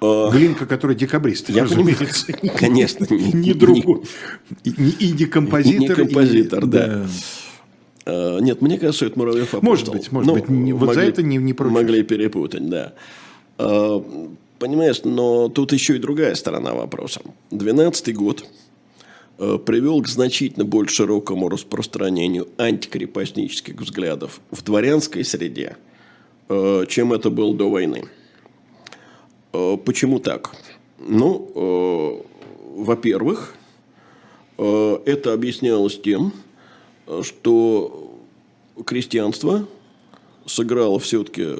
Глинка, который декабрист, Я разумеется. понимаю. Конечно, не- Не другой. И не- И не композитор. Не композитор, и- да. Э, Нет, мне кажется, это Муравьев апостол. Может быть, может быть. Не- вот за это не- не поручусь. Могли перепутать, да. Э, Понимаешь, но тут еще и другая сторона вопроса. 12 год привел к значительно более широкому распространению антикрепостнических взглядов в дворянской среде, э, чем это было до войны. Э, Почему так? Ну, э, во-первых, э, это объяснялось тем, э, что крестьянство сыграло все-таки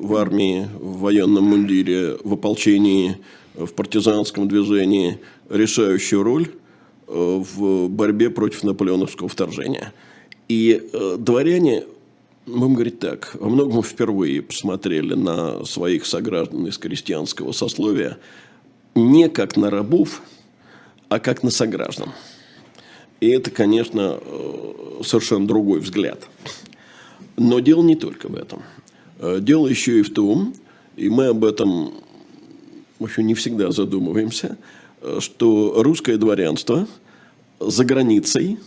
в армии, в военном мундире, в ополчении, в партизанском движении решающую роль э, в борьбе против наполеоновского вторжения. И э, дворяне, будем говорить так, во многом впервые посмотрели на своих сограждан из крестьянского сословия не как на рабов, а как на сограждан. И это, конечно, э, совершенно другой взгляд. Но дело не только в этом. Э, Дело еще и в том, и мы об этом в общем, не всегда задумываемся, э, что русское дворянство за границей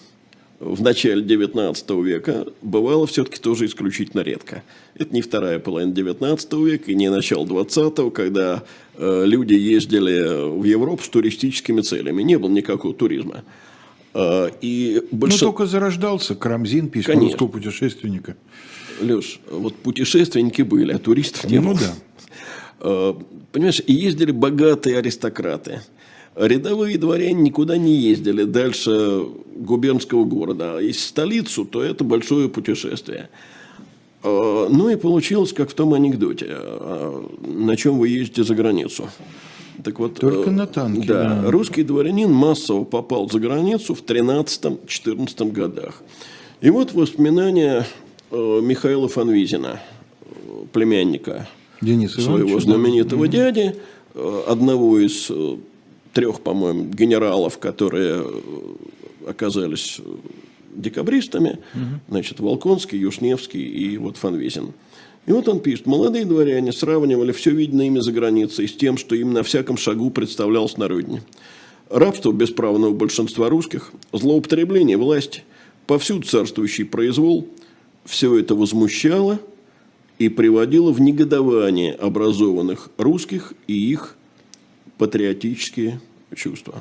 в начале XIX века бывало все-таки тоже исключительно редко. Это не вторая половина XIX века и не начало XX, когда э, люди ездили в Европу с туристическими целями. Не было никакого туризма. Э, и Ну, большинство... только зарождался Карамзин, письма Конечно. русского путешественника. Леш, вот путешественники были, а туристов не Ну было. да. Э, Понимаешь, и ездили богатые аристократы. Рядовые дворяне никуда не ездили дальше губернского города. А если столицу, то это большое путешествие. Э, Ну и получилось, как в том анекдоте. э, На чем вы ездите за границу? Так вот, Только э, на танке, Да, да. русский дворянин массово попал за границу в 13-14 годах. И вот воспоминания э, Михаила Фанвизина, э, племянника Денис своего Иванович, да. знаменитого дяди, э, одного из трех, по-моему, генералов, которые э, оказались э, декабристами, значит, Волконский, Юшневский и вот Фанвизин. И вот он пишет, молодые дворяне сравнивали все видное ими за границей с тем, что им на всяком шагу представлялось на родине. Рабство бесправного большинства русских, злоупотребление власти, повсюду царствующий произвол – все это возмущало и приводило в негодование образованных русских и их патриотические чувства.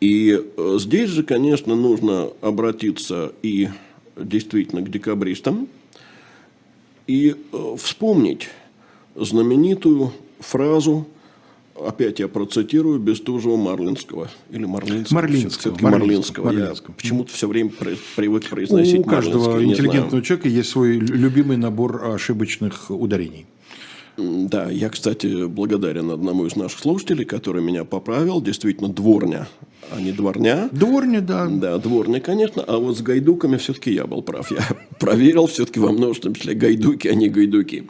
И э, здесь же, конечно, нужно обратиться и действительно к декабристам и э, вспомнить знаменитую фразу, опять я процитирую, Бестужева-Марлинского. Или Марлинского. Марлинского, Марлинского, Марлинского. Я Марлинского. почему-то все время привык произносить У каждого интеллигентного человека есть свой лю- любимый набор ошибочных ударений. Да, я, кстати, благодарен одному из наших слушателей, который меня поправил. Действительно, дворня а не дворня. Дворня, да. Да, дворня, конечно, а вот с гайдуками все-таки я был прав. Я проверил все-таки во множественном числе гайдуки, а не гайдуки.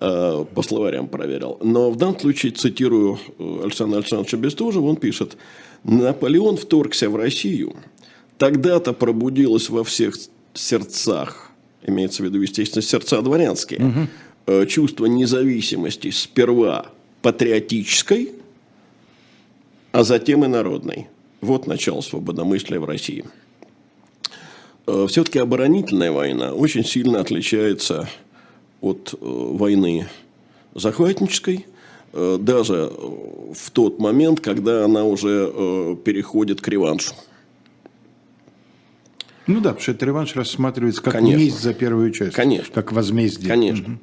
Э, по словарям проверил. Но в данном случае цитирую э, Александра Александровича Бестужева, он пишет, Наполеон вторгся в Россию, тогда-то пробудилось во всех сердцах, имеется в виду, естественно, сердца дворянские, угу. Чувство независимости сперва патриотической, а затем и народной. Вот начало свободомыслия в России. Все-таки оборонительная война очень сильно отличается от э, войны захватнической, э, даже в тот момент, когда она уже э, переходит к реваншу. Ну да, потому что это реванш рассматривается как Конечно. месть за первую часть. Конечно. Как возмездие. Конечно. Угу.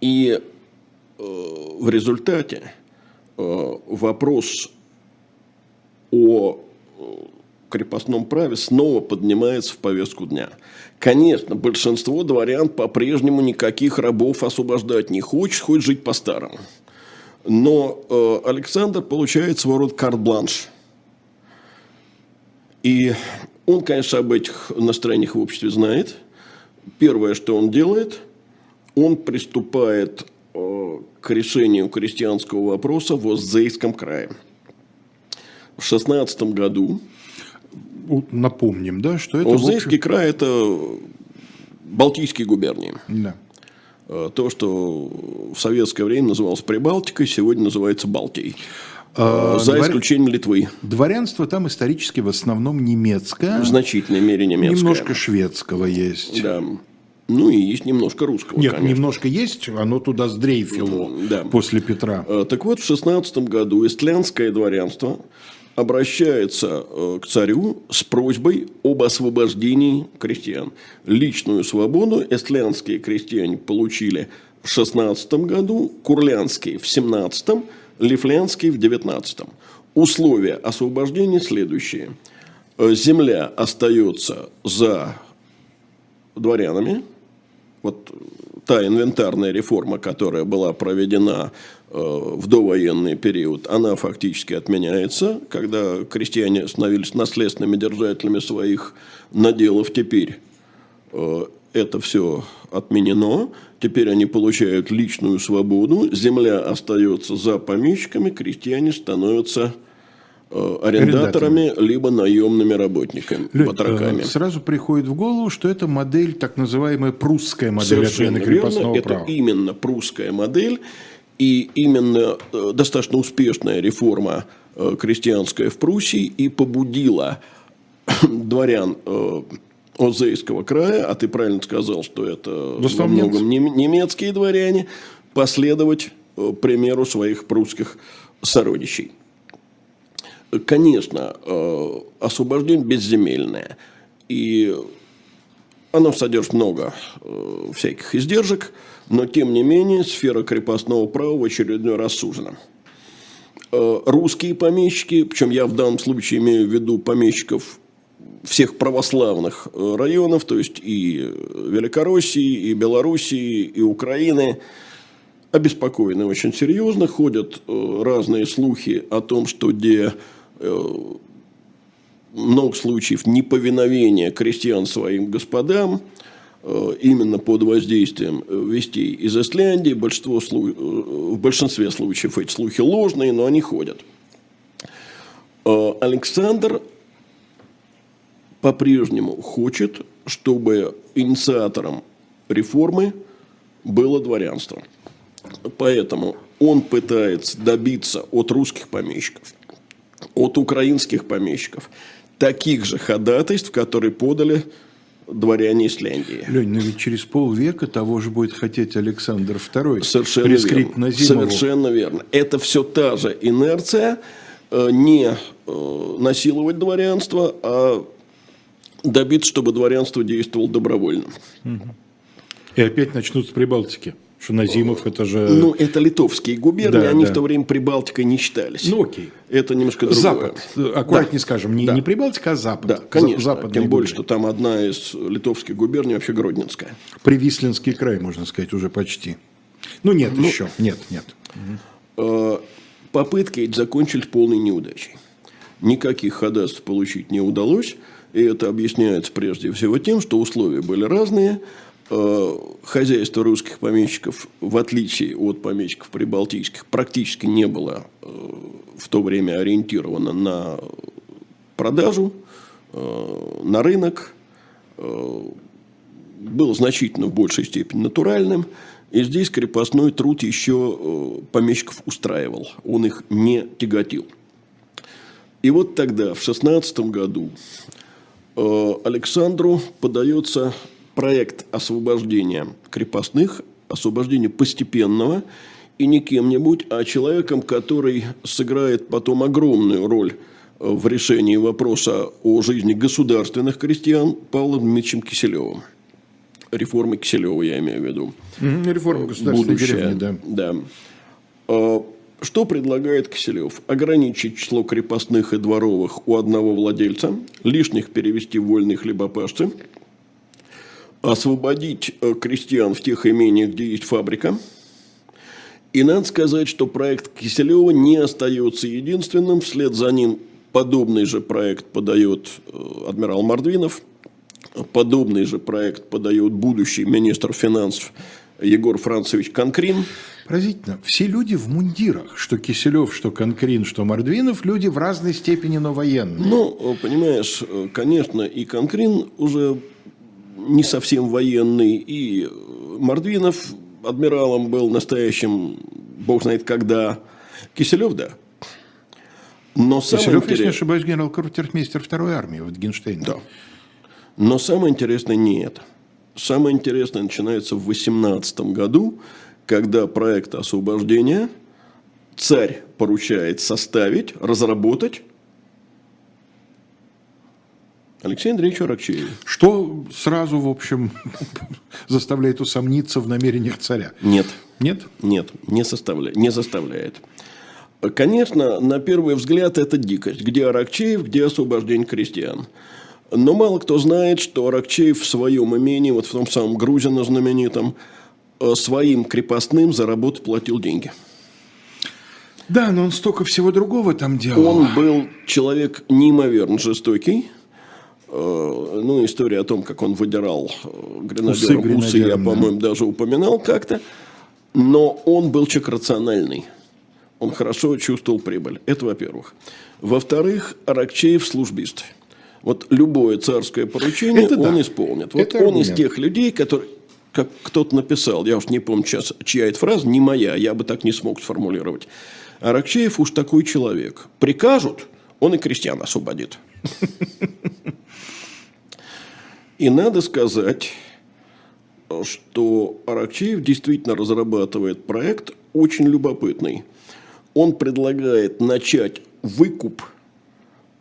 И э, в результате э, вопрос о крепостном праве снова поднимается в повестку дня. Конечно, большинство дворян по-прежнему никаких рабов освобождать не хочет, хочет жить по-старому. Но э, Александр получает свой род карт-бланш. И он, конечно, об этих настроениях в обществе знает. Первое, что он делает, он приступает э, к решению крестьянского вопроса в Оздзейском крае. В 16 году напомним, да, что это... Узейский общем... край – это Балтийские губернии. Да. Э, то, что в советское время называлось Прибалтикой, сегодня называется Балтией. А, За двор... исключением Литвы. Дворянство там исторически в основном немецкое. В значительной мере немецкое. Немножко шведского есть. Да. Ну и есть немножко русского. Нет, конечно. немножко есть, оно туда сдрейфило да. после Петра. Э, так вот, в 16 году эстлянское дворянство обращается э, к царю с просьбой об освобождении крестьян. Личную свободу эстлянские крестьяне получили в 16 году, курлянские в 17, лифлянские в 19. Условия освобождения следующие. Э, земля остается за дворянами. Вот та инвентарная реформа, которая была проведена Э, в довоенный период, она фактически отменяется, когда крестьяне становились наследственными держателями своих наделов. Теперь э, это все отменено. Теперь они получают личную свободу. Земля остается за помещиками, крестьяне становятся арендаторами, арендаторами, либо наемными работниками, Лень, батраками. Сразу приходит в голову, что это модель, так называемая прусская модель Совершенно отмены крепостного верно. права. Это именно прусская модель. И именно э, достаточно успешная реформа э, крестьянская в Пруссии и побудила дворян э, Озейского края, а ты правильно сказал, что это во многом немецкие дворяне, последовать примеру своих прусских сородичей. Конечно, освобождение безземельное. И оно содержит много всяких издержек – но, тем не менее, сфера крепостного права в очередной раз сужена. Э, русские помещики, причем я в данном случае имею в виду помещиков всех православных э, районов, то есть и Великороссии, и Белоруссии, и Украины, обеспокоены очень серьезно. Ходят э, разные слухи о том, что где много случаев неповиновения крестьян своим господам – Э, именно под воздействием э, вестей из Исляндии. Большинство, э, в большинстве случаев эти слухи ложные, но они ходят. Александр по-прежнему хочет, чтобы инициатором реформы было дворянство. Поэтому он пытается добиться от русских помещиков, от украинских помещиков таких же ходатайств, которые подали дворяне Исляндии. Лень, но ведь через полвека того же будет хотеть Александр II. Совершенно верно. Совершенно верно. Это все та же инерция, э, не э, насиловать дворянство, а добиться, чтобы дворянство действовало добровольно. И опять начнут с Прибалтики. Что Назимов это же... Ну, это литовские губернии, да, они да. в то время Прибалтикой не считались. Ну, окей. Это немножко другое. Запад. Аккуратнее да. скажем, не, да. не Прибалтика, а Запад. Да, конечно. Западные Тем более, что там одна из литовских губерний вообще Гродненская. Привислинский край, можно сказать, уже почти. Ну, нет ну, еще. Нет, нет. Э, попытки эти закончились полной неудачей. никаких ходатайств получить не удалось. И это объясняется прежде всего тем, что условия были разные. Э, хозяйство русских помещиков, в отличие от помещиков прибалтийских, практически не было э, в то время ориентировано на продажу, э, на рынок, был значительно в большей степени натуральным. И здесь крепостной труд еще помещиков устраивал, он их не тяготил. И вот тогда, в 16 году, Александру подается проект освобождения крепостных, освобождения постепенного, и не кем-нибудь, а человеком, который сыграет потом огромную роль в решении вопроса о жизни государственных крестьян Павлом Дмитриевичем Киселевым. Реформы Киселева, я имею в виду. Реформа государственной Будущее. деревни, да. да. А, что предлагает Киселев? Ограничить число крепостных и дворовых у одного владельца, лишних перевести в вольные хлебопашцы – освободить э, крестьян в тех имениях, где есть фабрика. И надо сказать, что проект Киселева не остается единственным. Вслед за ним подобный же проект подает э, адмирал Мордвинов. Подобный же проект подает будущий министр финансов Егор Францевич Конкрин. Поразительно. Все люди в мундирах, что Киселев, что Конкрин, что Мордвинов, люди в разной степени, но военные. Ну, понимаешь, э, конечно, и Конкрин уже не совсем военный, и Мордвинов адмиралом был настоящим, бог знает когда. Киселев, да. Но Киселев, интерес... если не ошибаюсь, генерал-квартирмейстер второй армии в Генштейне. Да. Но самое интересное не это. Самое интересное начинается в 18 году, когда проект освобождения царь поручает составить, разработать Алексей Андреевич Аракчеев. Что сразу, в общем, заставляет усомниться в намерениях царя? Нет. Нет? Нет, не, составляет, не заставляет. Конечно, на первый взгляд это дикость. Где Аракчеев, где освобождение крестьян. Но мало кто знает, что Аракчеев в своем имении, вот в том самом Грузино знаменитом, э, своим крепостным за работу платил деньги. Да, но он столько всего другого там делал. Он был человек неимоверно жестокий, ну, история о том, как он выдирал э, гренадером усы, усы я, по-моему, даже упоминал как-то. Но он был человек рациональный. Он хорошо чувствовал прибыль. Это во-первых. Во-вторых, Аракчеев службист. Вот любое царское поручение Это он да. исполнит. Вот это он аргумент. из тех людей, которые, как кто-то написал, я уж не помню сейчас, чья это фраза, не моя, я бы так не смог сформулировать. Аракчеев уж такой человек. Прикажут, он и крестьян освободит. И надо сказать, что Аракчеев действительно разрабатывает проект очень любопытный. Он предлагает начать выкуп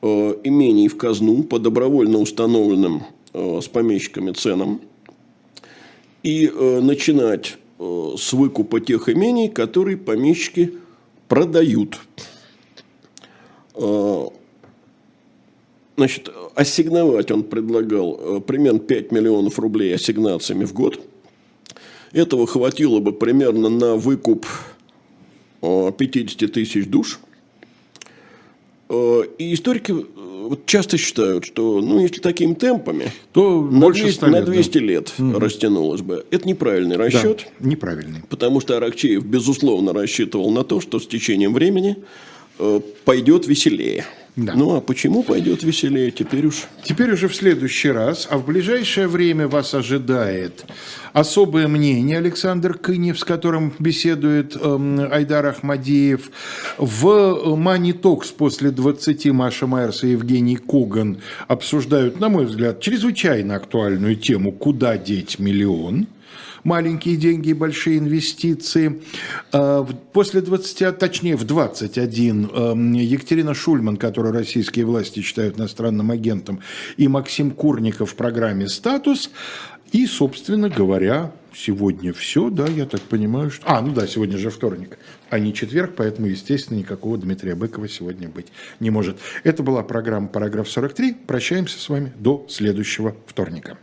э, имений в казну по добровольно установленным э, с помещиками ценам и э, начинать э, с выкупа тех имений, которые помещики продают. Э, Значит, ассигновать он предлагал э, примерно 5 миллионов рублей ассигнациями в год. Этого хватило бы примерно на выкуп 50 э, тысяч душ. Э, и историки часто считают, что ну, если такими темпами, то на 200, лет, на 200 да. лет угу. растянулось бы. Это неправильный расчет. Да, неправильный. Потому что Аракчеев, безусловно, рассчитывал на то, что с течением времени пойдет веселее. Да. Ну а почему пойдет веселее, теперь уж... Теперь уже в следующий раз, а в ближайшее время вас ожидает особое мнение Александр Кынев, с которым беседует э, Айдар Ахмадеев. В Мани Токс после 20 Маша Майерс и Евгений Коган обсуждают, на мой взгляд, чрезвычайно актуальную тему «Куда деть миллион?». Маленькие деньги и большие инвестиции. А, после 20, а точнее в 21, эм, Екатерина Шульман, которую российские власти считают иностранным агентом, и Максим Курников в программе «Статус». И, собственно говоря, сегодня все, да, я так понимаю, что... А, ну да, сегодня же вторник, а не четверг, поэтому, естественно, никакого Дмитрия Быкова сегодня быть не может. Это была программа «Параграф 43». Прощаемся с вами до следующего вторника.